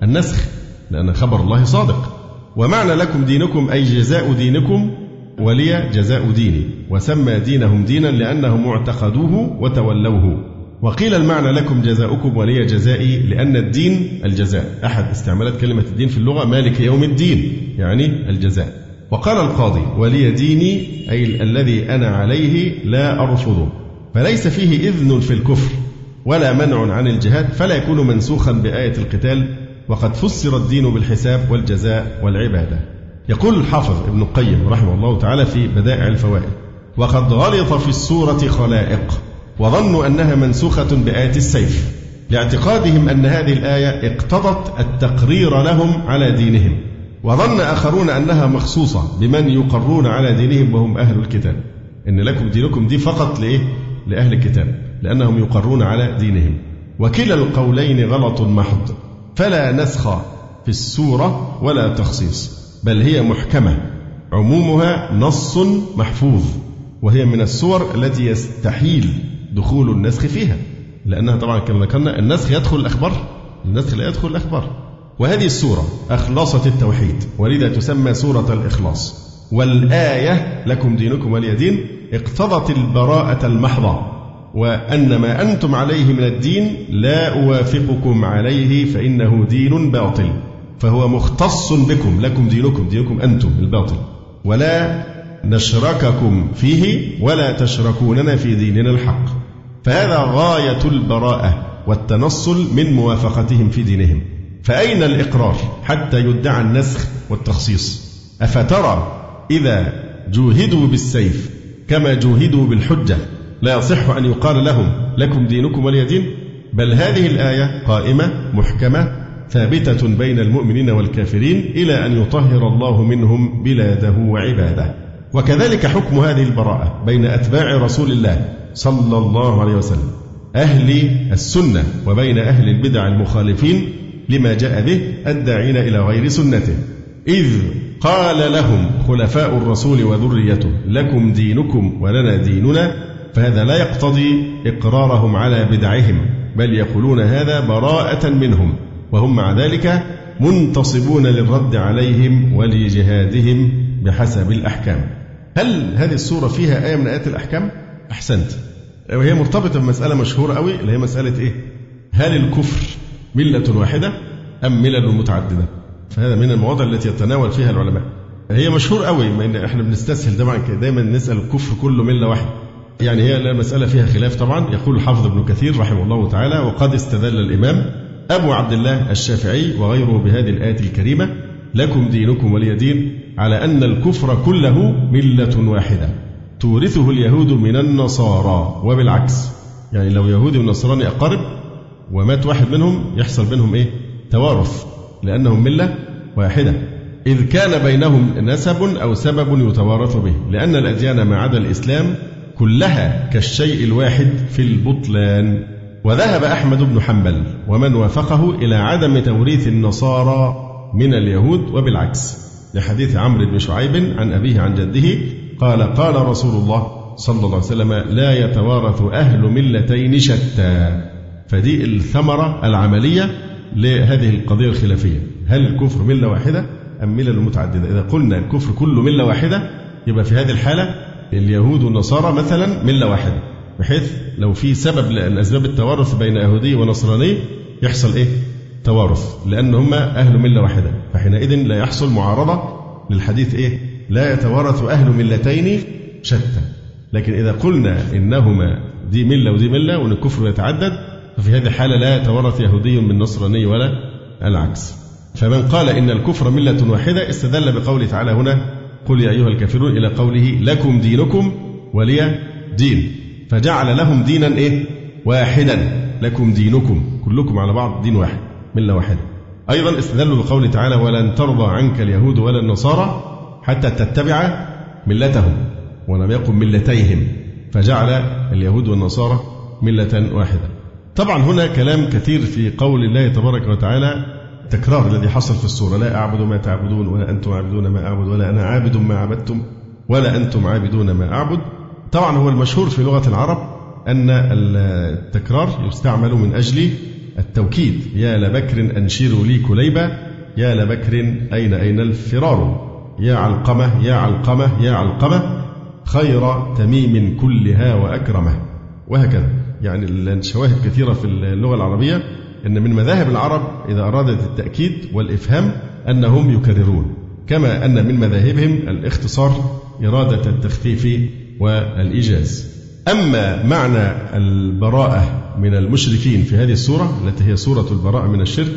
النسخ. لأن خبر الله صادق. ومعنى لكم دينكم أي جزاء دينكم ولي جزاء ديني. وسمى دينهم دينا لأنهم اعتقدوه وتولوه. وقيل المعنى لكم جزاؤكم ولي جزائي لأن الدين الجزاء. أحد استعمالات كلمة الدين في اللغة مالك يوم الدين يعني الجزاء. وقال القاضي ولي ديني أي الذي أنا عليه لا أرفضه. فليس فيه إذن في الكفر ولا منع عن الجهاد فلا يكون منسوخا بآية القتال وقد فسر الدين بالحساب والجزاء والعبادة. يقول الحافظ ابن القيم رحمه الله تعالى في بدائع الفوائد وقد غلط في السورة خلائق وظنوا أنها منسوخة بآية السيف. لاعتقادهم أن هذه الآية اقتضت التقرير لهم على دينهم وظن آخرون أنها مخصوصة بمن يقرون على دينهم وهم أهل الكتاب. إن لكم دينكم دي فقط لإيه؟ لأهل الكتاب لأنهم يقرون على دينهم. وكلا القولين غلط محض. فلا نسخ في السورة ولا تخصيص بل هي محكمة. عمومها نص محفوظ وهي من السور التي يستحيل دخول النسخ فيها لأنها طبعا كما ذكرنا النسخ يدخل الأخبار النسخ لا يدخل الأخبار. وهذه السورة أخلصت التوحيد ولذا تسمى سورة الإخلاص. والآية لكم دينكم ولي دين اقتضت البراءة المحضة. وأن ما أنتم عليه من الدين لا أوافقكم عليه فإنه دين باطل فهو مختص بكم لكم دينكم دينكم أنتم الباطل. ولا نشرككم فيه ولا تشركوننا في ديننا الحق. فهذا غاية البراءة والتنصل من موافقتهم في دينهم. فأين الإقرار حتى يدعى النسخ والتخصيص؟ أفترى إذا جوهدوا بالسيف كما جوهدوا بالحجة. لا يصح أن يقال لهم لكم دينكم ولي دين بل هذه الآية قائمة محكمة ثابتة بين المؤمنين والكافرين إلى أن يطهر الله منهم بلاده وعباده. وكذلك حكم هذه البراءة بين أتباع رسول الله صلى الله عليه وسلم أهل السنة وبين أهل البدع المخالفين لما جاء به الداعين إلى غير سنته. إذ قال لهم خلفاء الرسول وذريته لكم دينكم ولنا ديننا فهذا لا يقتضي إقرارهم على بدعهم بل يقولون هذا براءة منهم وهم مع ذلك منتصبون للرد عليهم ولجهادهم بحسب الأحكام هل هذه السورة فيها آية من آيات الأحكام؟ أحسنت وهي مرتبطة بمسألة مشهورة قوي اللي هي مسألة إيه؟ هل الكفر ملة واحدة أم ملل متعددة؟ فهذا من المواضع التي يتناول فيها العلماء. هي مشهور قوي ما إن إحنا بنستسهل طبعا دايما نسأل الكفر كله ملة واحدة. يعني هي المسألة فيها خلاف طبعا. يقول الحافظ ابن كثير رحمه الله تعالى وقد استدل الإمام أبو عبد الله الشافعي وغيره بهذه الآية الكريمة لكم دينكم ولي دين على أن الكفر كله ملة واحدة. تورثه اليهود من النصارى. وبالعكس يعني لو يهودي ونصراني أقارب ومات واحد منهم يحصل بينهم إيه؟ توارث لأنهم ملة واحدة. إذ كان بينهم نسب أو سبب يتوارث به لأن الأديان ما عدا الإسلام كلها كالشيء الواحد في البطلان. وذهب أحمد بن حنبل ومن وافقه إلى عدم توريث النصارى من اليهود وبالعكس. لحديث عمرو بن شعيب عن أبيه عن جده قال قال رسول الله صلى الله عليه وسلم لا يتوارث أهل ملتين شتى. فدي الثمرة العملية لهذه القضية الخلافية. هل الكفر ملة واحدة أم ملل متعددة إذا قلنا الكفر كله ملة واحدة يبقى في هذه الحالة اليهود والنصارى مثلا ملة واحدة بحيث لو في سبب من أسباب التوارث بين يهودي ونصراني يحصل إيه؟ توارث لأن هم أهل ملة واحدة فحينئذ لا يحصل معارضة للحديث إيه؟ لا يتوارث أهل ملتين شتى لكن إذا قلنا إنهما دي ملة ودي ملة وأن الكفر يتعدد ففي هذه الحالة لا يتورث يهودي من نصراني ولا العكس فمن قال إن الكفر ملة واحدة استدل بقوله تعالى هنا قل يا أيها الكافرون إلى قوله لكم دينكم ولي دين. فجعل لهم دينا إيه؟ واحدا. لكم دينكم. كلكم على بعض دين واحد ملة واحدة. أيضا استدلوا بقوله تعالى ولن ترضى عنك اليهود ولا النصارى حتى تتبع ملتهم ولم يقم ملتيهم. فجعل اليهود والنصارى ملة واحدة. طبعا هنا كلام كثير في قول الله تبارك وتعالى التكرار الذي حصل في السورة. لا أعبد ما تعبدون ولا أنتم عابدون ما أعبد ولا أنا عابد ما عبدتم ولا أنتم عابدون ما أعبد. طبعا هو المشهور في لغة العرب أن التكرار يستعمل من أجل التوكيد. يا لبكر أنشروا لي كليبة يا لبكر أين أين الفرار؟ يا علقمة يا علقمة يا علقمة خير تميم كلها وأكرمه. وهكذا. يعني الشواهد كثيرة في اللغة العربية. أن من مذاهب العرب إذا أرادت التأكيد والإفهام أنهم يكررون كما أن من مذاهبهم الاختصار إرادة التخفيف والإيجاز. أما معنى البراءة من المشركين في هذه السورة التي هي سورة البراءة من الشرك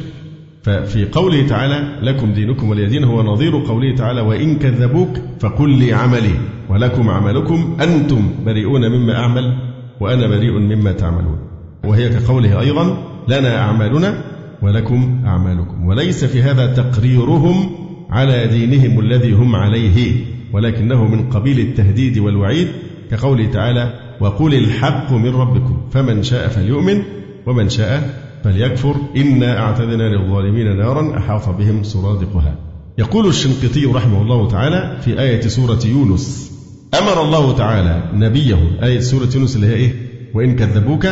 ففي قوله تعالى لكم دينكم ولي دين هو نظير قوله تعالى وإن كذبوك فقل لي عملي ولكم عملكم أنتم بريئون مما أعمل وأنا بريء مما تعملون. وهي كقوله أيضا لنا أعمالنا ولكم أعمالكم. وليس في هذا تقريرهم على دينهم الذي هم عليه ولكنه من قبيل التهديد والوعيد كقوله تعالى وقل الحق من ربكم فمن شاء فليؤمن ومن شاء فليكفر. إنا أعتدنا للظالمين نارا أحاط بهم سرادقها. يقول الشنقيطي رحمه الله تعالى في آية سورة يونس أمر الله تعالى نبيه آية سورة يونس اللي هي إيه؟ وإن كذبوك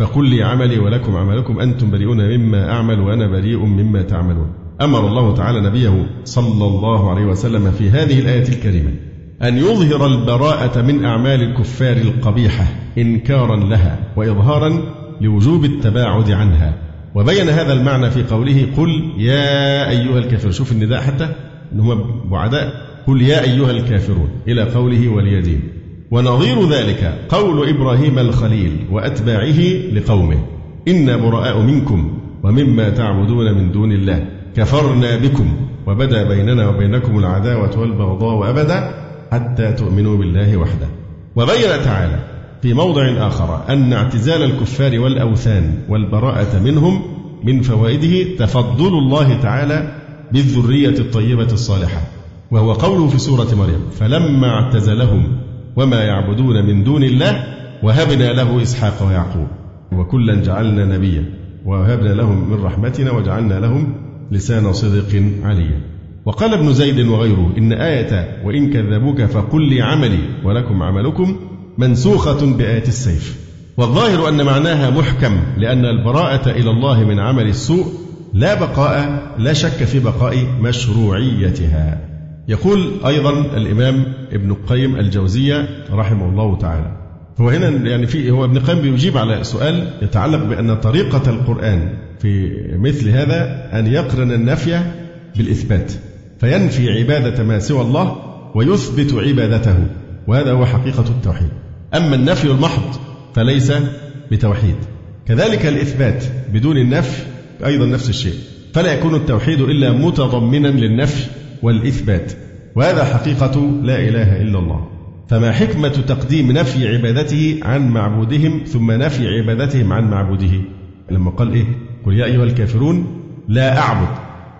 فقل لي عملي ولكم عملكم. أنتم بريئون مما أعمل وأنا بريء مما تعملون. أمر الله تعالى نبيه صلى الله عليه وسلم في هذه الآية الكريمة. أن يظهر البراءة من أعمال الكفار القبيحة إنكارا لها وإظهارا لوجوب التباعد عنها. وبين هذا المعنى في قوله قل يا أيها الكافر شوف النداء حتى إن هم بعداء. قل يا أيها الكافرون إلى قوله ولي دين ونظير ذلك قول إبراهيم الخليل وأتباعه لقومه إنا براء منكم ومما تعبدون من دون الله كفرنا بكم وبدا بيننا وبينكم العداوة والبغضاء أبدا حتى تؤمنوا بالله وحده. وبين تعالى في موضع آخر أن اعتزال الكفار والأوثان والبراءة منهم من فوائده تفضل الله تعالى بالذرية الطيبة الصالحة وهو قوله في سورة مريم فلما اعتزلهم وما يعبدون من دون الله وهبنا له إسحاق ويعقوب. وكلا جعلنا نبيا ووهبنا لهم من رحمتنا وجعلنا لهم لسان صدق عليا. وقال ابن زيد وغيره إن آية وإن كذبوك فقل لي عملي ولكم عملكم منسوخة بآية السيف. والظاهر أن معناها محكم لأن البراءة إلى الله من عمل السوء لا بقاء لا شك في بقاء مشروعيتها. يقول أيضا الإمام ابن القيم الجوزية رحمه الله تعالى. هو هنا يعني في هو ابن القيم بيجيب على سؤال يتعلق بأن طريقة القرآن في مثل هذا أن يقرن النفي بالإثبات فينفي عبادة ما سوى الله ويثبت عبادته وهذا هو حقيقة التوحيد. أما النفي المحض فليس بتوحيد. كذلك الإثبات بدون النفي أيضا نفس الشيء. فلا يكون التوحيد إلا متضمنا للنفي. والإثبات. وهذا حقيقة لا إله إلا الله. فما حكمة تقديم نفي عبادته عن معبودهم ثم نفي عبادتهم عن معبوده؟ لما قال إيه؟ قل يا أيها الكافرون لا أعبد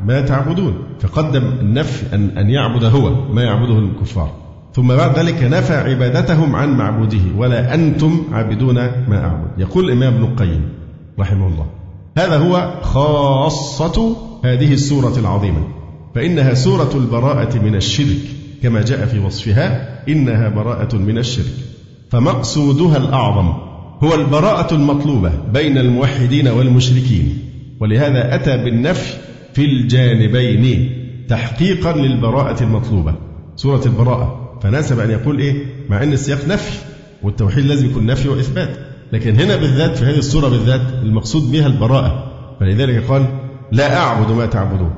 ما تعبدون. فقدم النفي أن, أن يعبد هو ما يعبده الكفار. ثم بعد ذلك نفى عبادتهم عن معبوده ولا أنتم عابدون ما أعبد. يقول الإمام ابن القيم رحمه الله. هذا هو خاصة هذه السورة العظيمة. فإنها سورة البراءة من الشرك. كما جاء في وصفها إنها براءة من الشرك. فمقصودها الأعظم هو البراءة المطلوبة بين الموحدين والمشركين. ولهذا أتى بالنفي في الجانبين تحقيقا للبراءة المطلوبة. سورة البراءة. فناسب أن يقول إيه؟ مع أن السياق نفي والتوحيد لازم يكون نفي وإثبات. لكن هنا بالذات في هذه السورة بالذات المقصود بها البراءة. فلذلك قال لا أعبد ما تعبدون.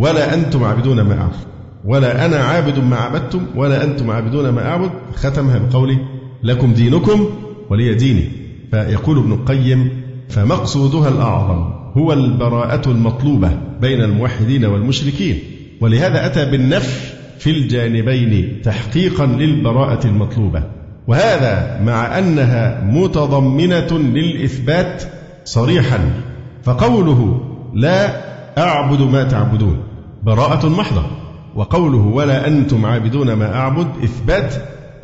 ولا أنتم عابدون ما أعبد. ولا أنا عابد ما عبدتم ولا أنتم عابدون ما أعبد. ختمها بقوله لكم دينكم ولي ديني. فيقول ابن القيم فمقصودها الأعظم هو البراءة المطلوبة بين الموحدين والمشركين. ولهذا أتى بالنفي في الجانبين تحقيقا للبراءة المطلوبة. وهذا مع أنها متضمنة للإثبات صريحا. فقوله لا أعبد ما تعبدون. براءة محضة. وقوله ولا أنتم عابدون ما أعبد إثبات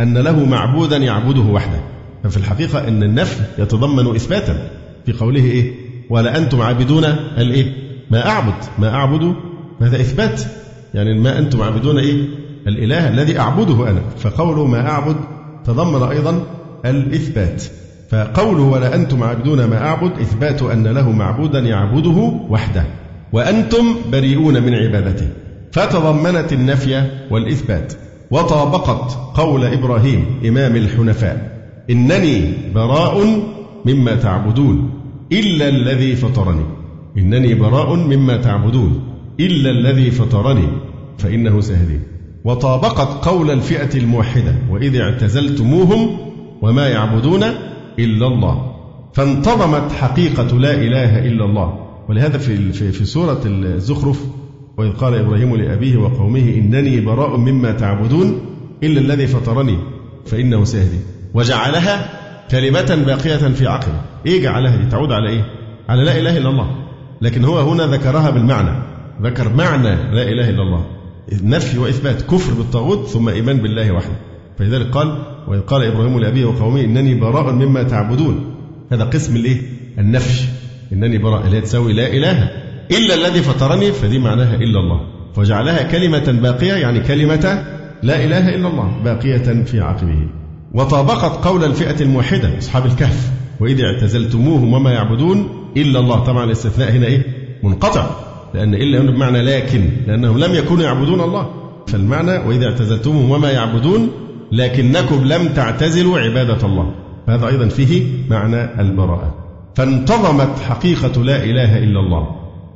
أن له معبودا يعبده وحده. ففي الحقيقة أن النفي يتضمن إثباتا. في قوله إيه؟ ولا أنتم عابدون الإيه ما أعبد. ما أعبد؟ هذا إثبات. يعني ما أنتم عابدون إيه؟ الإله الذي أعبده أنا. فقوله ما أعبد تضمن أيضا الإثبات. فقوله ولا أنتم عابدون ما أعبد إثبات أن له معبودا يعبده وحده. وأنتم بريئون من عبادته. فتضمنت النفي والإثبات وطابقت قول إبراهيم إمام الحنفاء إنني براء مما تعبدون إلا الذي فطرني. إنني براء مما تعبدون إلا الذي فطرني فإنه سيهدين. وطابقت قول الفئة الموحدة وإذ اعتزلتموهم وما يعبدون إلا الله. فانتظمت حقيقة لا إله إلا الله. ولهذا في في سورة الزخرف وإذ قال إبراهيم لأبيه وقومه إنني براء مما تعبدون إلا الذي فطرني فإنه سيهدي. وجعلها كلمة باقية في عقله إيه جعلها؟ دي تعود على إيه؟ على لا إله إلا الله. لكن هو هنا ذكرها بالمعنى. ذكر معنى لا إله إلا الله. نفي وإثبات كفر بالطاغوت ثم إيمان بالله وحده. فلذلك قال وإذ قال إبراهيم لأبيه وقومه إنني براء مما تعبدون. هذا قسم الإيه؟ النفي. إنني براء اللي تساوي لا إله إلا الذي فطرني فدي معناها إلا الله. وجعلها كلمة باقية يعني كلمة لا إله إلا الله باقية في عقبه. وطابقت قول الفئة الموحدة أصحاب الكهف وإذ اعتزلتموهم وما يعبدون إلا الله. طبعا الاستثناء هنا إيه؟ منقطع لأن إلا بمعنى لكن لأنهم لم يكونوا يعبدون الله. فالمعنى وإذا اعتزلتموهم وما يعبدون لكنكم لم تعتزلوا عبادة الله. هذا أيضا فيه معنى البراءة. فانتظمت حقيقة لا إله إلا الله.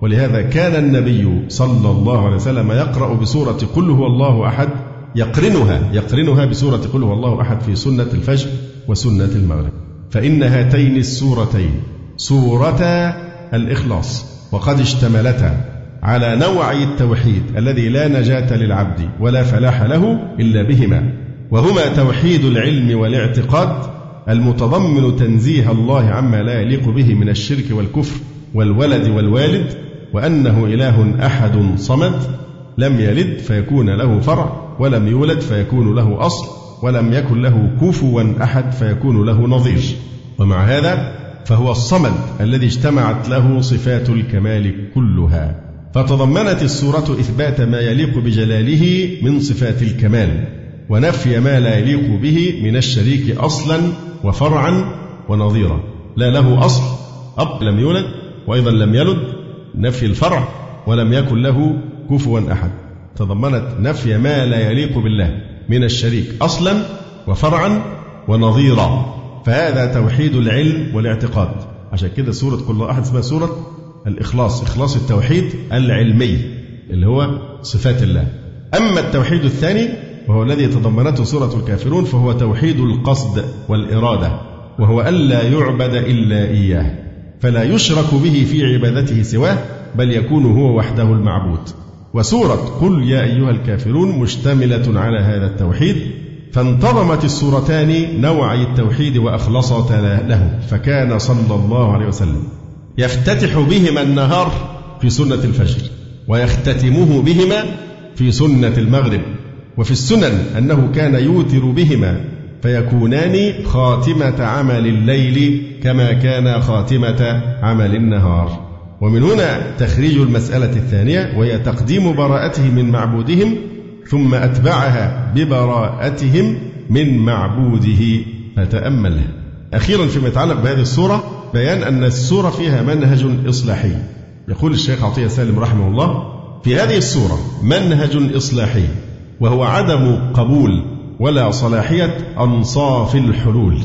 ولهذا كان النبي صلى الله عليه وسلم يقرأ بسورة قل هو الله أحد يقرنها يقرنها بسورة قل هو الله أحد في سنة الفجر وسنة المغرب. فإن هاتين السورتين سورتا الإخلاص وقد اشتملتا على نوعي التوحيد الذي لا نجاة للعبد ولا فلاح له إلا بهما. وهما توحيد العلم والاعتقاد المتضمن تنزيه الله عما لا يليق به من الشرك والكفر والولد والوالد وأنه إله أحد صمد لم يلد فيكون له فرع ولم يولد فيكون له أصل ولم يكن له كفوا أحد فيكون له نظير. ومع هذا فهو الصمد الذي اجتمعت له صفات الكمال كلها. فتضمنت السورة إثبات ما يليق بجلاله من صفات الكمال. ونفي ما لا يليق به من الشريك أصلا وفرعا ونظيرا. لا له أصل أب لم يولد وأيضا لم يلد نفي الفرع ولم يكن له كفوا أحد. تضمنت نفي ما لا يليق بالله من الشريك أصلا وفرعا ونظيرا. فهذا توحيد العلم والاعتقاد. عشان كده سورة كل أحد اسمها سورة الإخلاص إخلاص التوحيد العلمي اللي هو صفات الله. أما التوحيد الثاني وهو الذي تضمنته سورة الكافرون فهو توحيد القصد والإرادة وهو ألا يعبد إلا إياه فلا يشرك به في عبادته سواه بل يكون هو وحده المعبود. وسورة قل يا أيها الكافرون مشتملة على هذا التوحيد فانتظمت السورتان نوعي التوحيد وأخلصتا له فكان صلى الله عليه وسلم يفتتح بهما النهار في سنة الفجر ويختتمه بهما في سنة المغرب. وفي السنن أنه كان يوتر بهما فيكونان خاتمة عمل الليل كما كان خاتمة عمل النهار. ومن هنا تخريج المسألة الثانية وهي تقديم براءته من معبودهم ثم أتبعها ببراءتهم من معبوده. فتأمل أخيرا فيما يتعلق بهذه السورة بيان أن السورة فيها منهج إصلاحي. يقول الشيخ عطية سالم رحمه الله في هذه السورة منهج إصلاحي. وهو عدم قبول ولا صلاحية أنصاف الحلول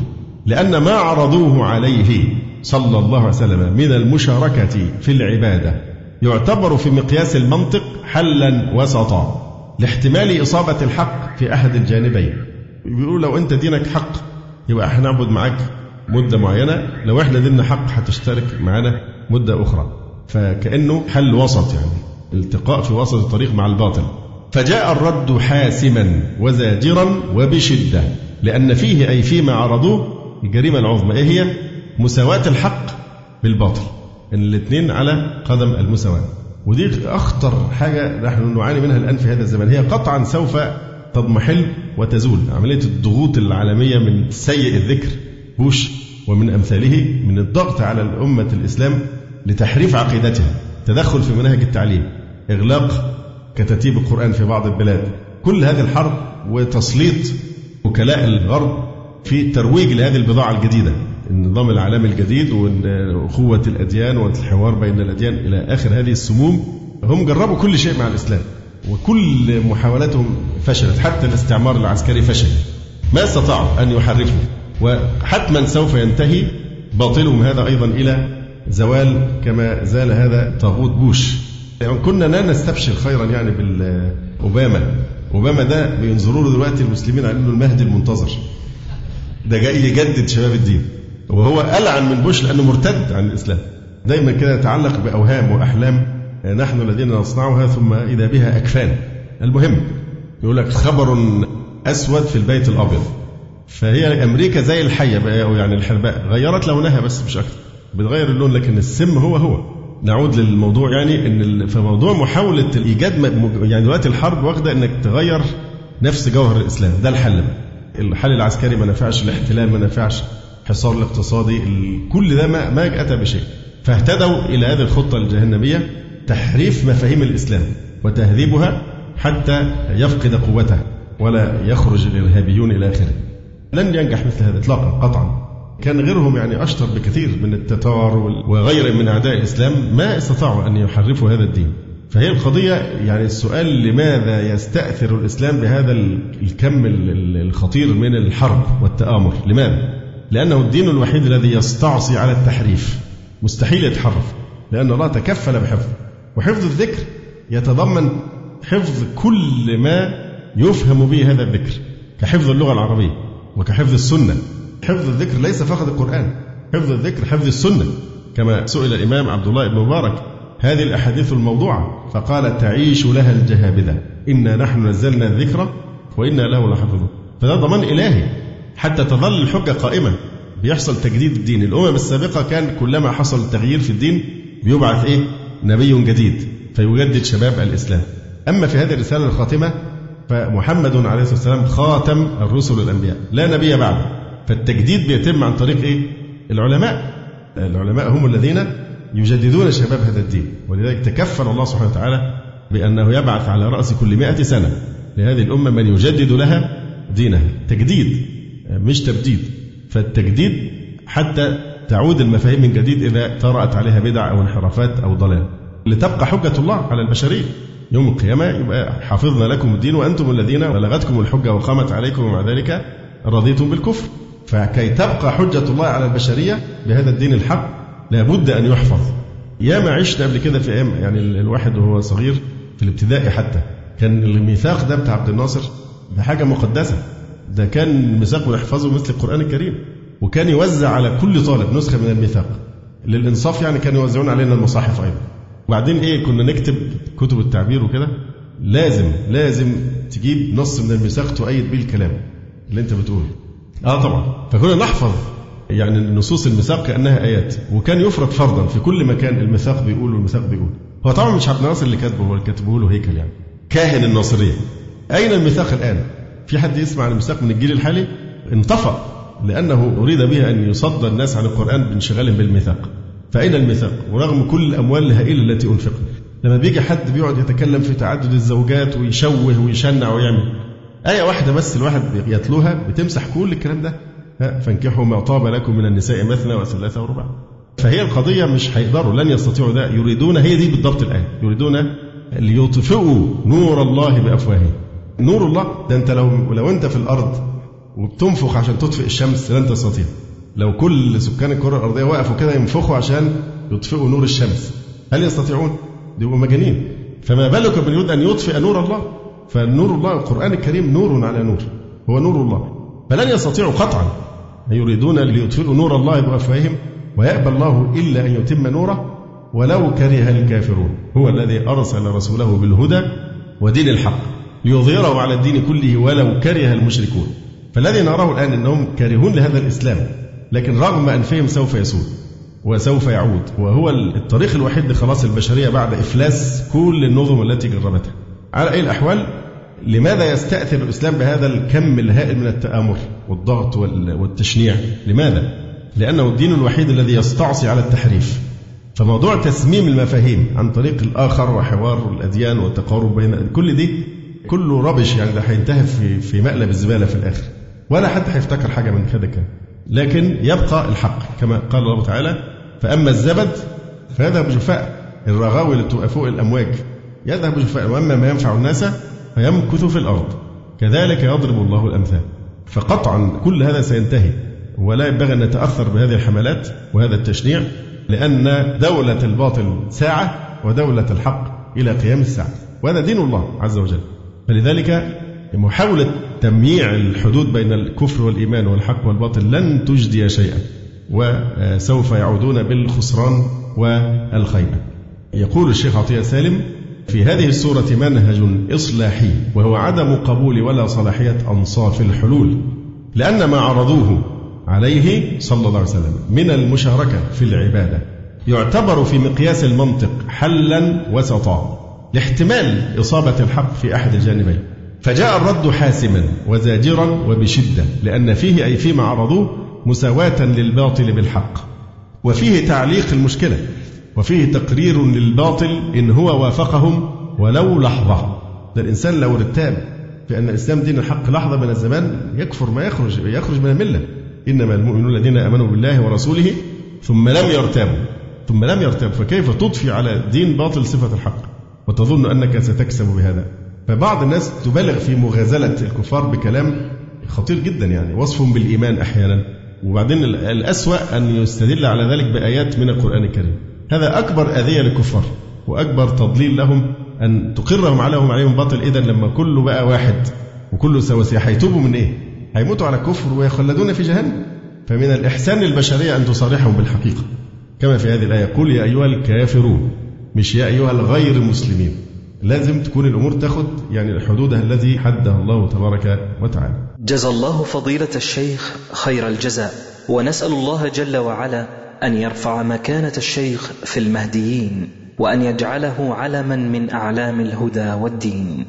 لأن ما عرضوه عليه صلى الله عليه وسلم من المشاركة في العبادة يعتبر في مقياس المنطق حلا وسطا لاحتمال إصابة الحق في أحد الجانبين. بيقولوا لو أنت دينك حق يبقى إحنا نعبد معاك مدة معينة لو إحنا ديننا حق هتشترك معانا مدة أخرى. فكأنه حل وسط يعني التقاء في وسط الطريق مع الباطل. فجاء الرد حاسما وزاجرا وبشدة لأن فيه أي فيما عرضوه الجريمة العظمى. إيه هي؟ مساواة الحق بالباطل. إن الاثنين على قدم المساواة. ودي أخطر حاجة نحن نعاني منها الآن في هذا الزمن. هي قطعا سوف تضمحل وتزول. عملية الضغوط العالمية من سيء الذكر بوش ومن أمثاله من الضغط على الأمة الإسلام لتحريف عقيدتها. تدخل في مناهج التعليم إغلاق كتاتيب القرآن في بعض البلاد. كل هذه الحرب وتسليط وكلاء الغرب في ترويج لهذه البضاعة الجديدة. النظام العالمي الجديد وأخوة الأديان والحوار بين الأديان إلى آخر هذه السموم هم جربوا كل شيء مع الإسلام. وكل محاولاتهم فشلت حتى الاستعمار العسكري فشل. ما استطاعوا أن يحرفوا وحتما سوف ينتهي باطلهم هذا أيضا إلى زوال كما زال هذا طاغوت بوش. يعني كنا لا نستبشر خيرا يعني بالأوباما أوباما. ده بينظروا له دلوقتي المسلمين على أنه المهدي المنتظر. ده جاي يجدد شباب الدين. وهو ألعن من بوش لأنه مرتد عن الإسلام. دايما كده يتعلق بأوهام وأحلام نحن الذين نصنعها ثم إذا بها أكفان. المهم يقول لك خبر أسود في البيت الأبيض. فهي أمريكا زي الحية يعني الحرباء غيرت لونها بس مش أكثر بتغير اللون لكن السم هو هو. نعود للموضوع يعني إن في موضوع محاولة الإيجاد يعني دلوقتي الحرب واخدة إنك تغير نفس جوهر الإسلام ده الحل الحل العسكري ما نفعش الاحتلال ما نفعش الحصار الاقتصادي كل ده ما ما أتى بشيء. فاهتدوا إلى هذه الخطة الجهنمية تحريف مفاهيم الإسلام وتهذيبها حتى يفقد قوته ولا يخرج الإرهابيون إلى آخره. لن ينجح مثل هذا اطلاقا قطعا. كان غيرهم يعني أشطر بكثير من التتار وغيرهم من أعداء الإسلام ما استطاعوا أن يحرفوا هذا الدين. فهي القضية يعني السؤال لماذا يستأثر الإسلام بهذا الكم الخطير من الحرب والتآمر؟ لماذا؟ لأنه الدين الوحيد الذي يستعصي على التحريف. مستحيل يتحرف لأن الله تكفل بحفظه. وحفظ الذكر يتضمن حفظ كل ما يفهم به هذا الذكر كحفظ اللغة العربية وكحفظ السنة. حفظ الذكر ليس فقط القرآن. حفظ الذكر حفظ السنة. كما سئل الإمام عبد الله بن مبارك هذه الأحاديث الموضوعة. فقال تعيش لها الجهابذة إنا نحن نزلنا الذكر وإنا له لحافظون. فده ضمان إلهي. حتى تظل الحجة قائمة. بيحصل تجديد الدين. الأمم السابقة كان كلما حصل تغيير في الدين بيبعث إيه؟ نبي جديد. فيجدد شباب الإسلام. أما في هذه الرسالة الخاتمة فمحمد عليه الصلاة والسلام خاتم الرسل الأنبياء. لا نبي بعده. فالتجديد بيتم عن طريق إيه؟ العلماء. العلماء هم الذين يجددون شباب هذا الدين. ولذلك تكفل الله سبحانه وتعالى بأنه يبعث على رأس كل مئة سنة. لهذه الأمة من يجدد لها دينها. تجديد مش تبديد. فالتجديد حتى تعود المفاهيم من جديد إذا طرأت عليها بدع أو انحرافات أو ضلال. لتبقى حجة الله على البشرية. يوم القيامة يبقى حفظنا لكم الدين وأنتم الذين بلغتكم الحجة وقامت عليكم ومع ذلك رضيتم بالكفر. فكي تبقى حجة الله على البشرية بهذا الدين الحق لابد أن يحفظ. يا ما عشنا قبل كده في أيام يعني الواحد وهو صغير في الابتدائي حتى كان الميثاق ده بتاع عبد الناصر ده حاجة مقدسة. ده كان ميثاق بنحفظه مثل القرآن الكريم وكان يوزع على كل طالب نسخة من الميثاق. للإنصاف يعني كانوا يوزعون علينا المصاحف أيضا. وبعدين إيه كنا نكتب كتب التعبير وكده. لازم لازم تجيب نص من الميثاق تؤيد به الكلام اللي أنت بتقوله. آه طبعا. فكنا نحفظ يعني نصوص الميثاق كانها آيات. وكان يفرض فرضا في كل مكان الميثاق بيقول والميثاق بيقول. هو طبعا مش عبد الناصر اللي كاتبه هو اللي كاتبه له هيكل يعني. كاهن الناصرية. أين الميثاق الآن؟ في حد يسمع عن الميثاق من الجيل الحالي؟ انطفأ لأنه أريد به أن يصد الناس عن القرآن بانشغالهم بالميثاق. فأين الميثاق؟ ورغم كل الأموال الهائلة التي أنفقت. لما بيجي حد بيقعد يتكلم في تعدد الزوجات ويشوه ويشنع ويعمل آية واحدة بس الواحد يتلوها بتمسح كل الكلام ده. فانكحوا ما طاب لكم من النساء مثنى وثلاثة ورباع فهي القضية مش هيقدروا لن يستطيعوا ده. يريدون هي دي بالضبط الآية. يريدون ليطفئوا نور الله بأفواههم. نور الله ده أنت لو لو أنت في الأرض وبتنفخ عشان تطفئ الشمس لن تستطيع. لو كل سكان الكرة الأرضية وقفوا كده ينفخوا عشان يطفئوا نور الشمس هل يستطيعون؟ دي مجانين. فما بالك بمن يريد أن يطفئ نور الله؟ فنور الله القرآن الكريم نور على نور هو نور الله. فلن يستطيعوا قطعا يريدون ليطفئوا نور الله بأفواههم ويأبى الله إلا أن يتم نوره ولو كره الكافرون. هو الذي أرسل رسوله بالهدى ودين الحق ليظهره على الدين كله ولو كره المشركون. فالذي نراه الآن أنهم كارهون لهذا الإسلام لكن رغم أنفهم سوف يسود وسوف يعود. وهو الطريق الوحيد لخلاص البشرية بعد إفلاس كل النظم التي جربتها. على أي الأحوال لماذا يستأثر الإسلام بهذا الكم الهائل من التآمر والضغط والتشنيع؟ لماذا؟ لأنه الدين الوحيد الذي يستعصي على التحريف. فموضوع تسميم المفاهيم عن طريق الآخر وحوار الأديان والتقارب بين كل دي كله ربش يعني ده هينتهي في مقلب الزبالة في الآخر. ولا حد هيفتكر حاجة من كده كان لكن يبقى الحق كما قال الله تعالى فأما الزبد فيذهب جفاء الرغاوي اللي بتبقى فوق الأمواج. يذهب جفاء وأما ما ينفع الناس فيمكث في الأرض. كذلك يضرب الله الأمثال. فقطعا كل هذا سينتهي. ولا ينبغي أن نتأثر بهذه الحملات وهذا التشنيع لأن دولة الباطل ساعة ودولة الحق إلى قيام الساعة. وهذا دين الله عز وجل. فلذلك محاولة تمييع الحدود بين الكفر والإيمان والحق والباطل لن تجدي شيئا. وسوف يعودون بالخسران والخيبة. يقول الشيخ عطية سالم في هذه السورة منهج إصلاحي وهو عدم قبول ولا صلاحية أنصاف الحلول لأن ما عرضوه عليه صلى الله عليه وسلم من المشاركة في العبادة. يعتبر في مقياس المنطق حلا وسطا لاحتمال إصابة الحق في أحد الجانبين فجاء الرد حاسما وزاجرا وبشدة لأن فيه أي فيما عرضوه مساواة للباطل بالحق وفيه تعليق المشكلة. وفيه تقرير للباطل إن هو وافقهم ولو لحظة. ده الإنسان لو ارتاب في أن الإسلام دين الحق لحظة من الزمان يكفر ما يخرج يخرج من الملة. إنما المؤمنون الذين آمنوا بالله ورسوله ثم لم يرتابوا ثم لم يرتابوا فكيف تضفي على دين باطل صفة الحق؟ وتظن أنك ستكسب بهذا. فبعض الناس تبالغ في مغازلة الكفار بكلام خطير جدا يعني وصفهم بالإيمان أحيانا. وبعدين الأسوأ أن يستدل على ذلك بآيات من القرآن الكريم. هذا أكبر أذية للكفار وأكبر تضليل لهم أن تقرهم عليهم عليهم باطل. إذا لما كله بقى واحد وكله سواسية هيتوبوا من إيه؟ هيموتوا على الكفر ويخلدون في جهنم. فمن الإحسان للبشرية أن تصارحهم بالحقيقة. كما في هذه الآية قل يا أيها الكافرون مش يا أيها الغير المسلمين لازم تكون الأمور تاخد يعني حدودها الذي حدها الله تبارك وتعالى. جزى الله فضيلة الشيخ خير الجزاء ونسأل الله جل وعلا أن يرفع مكانة الشيخ في المهديين وأن يجعله علما من أعلام الهدى والدين.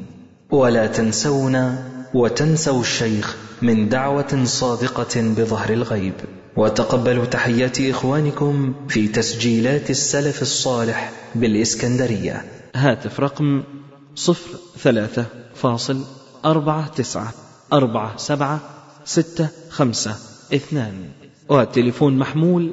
ولا تنسونا وتنسوا الشيخ من دعوة صادقة بظهر الغيب. وتقبلوا تحيات إخوانكم في تسجيلات السلف الصالح بالإسكندرية. هاتف رقم صفر ثلاثة فاصل أربعة تسعة أربعة سبعة ستة خمسة اثنان. والتليفون محمول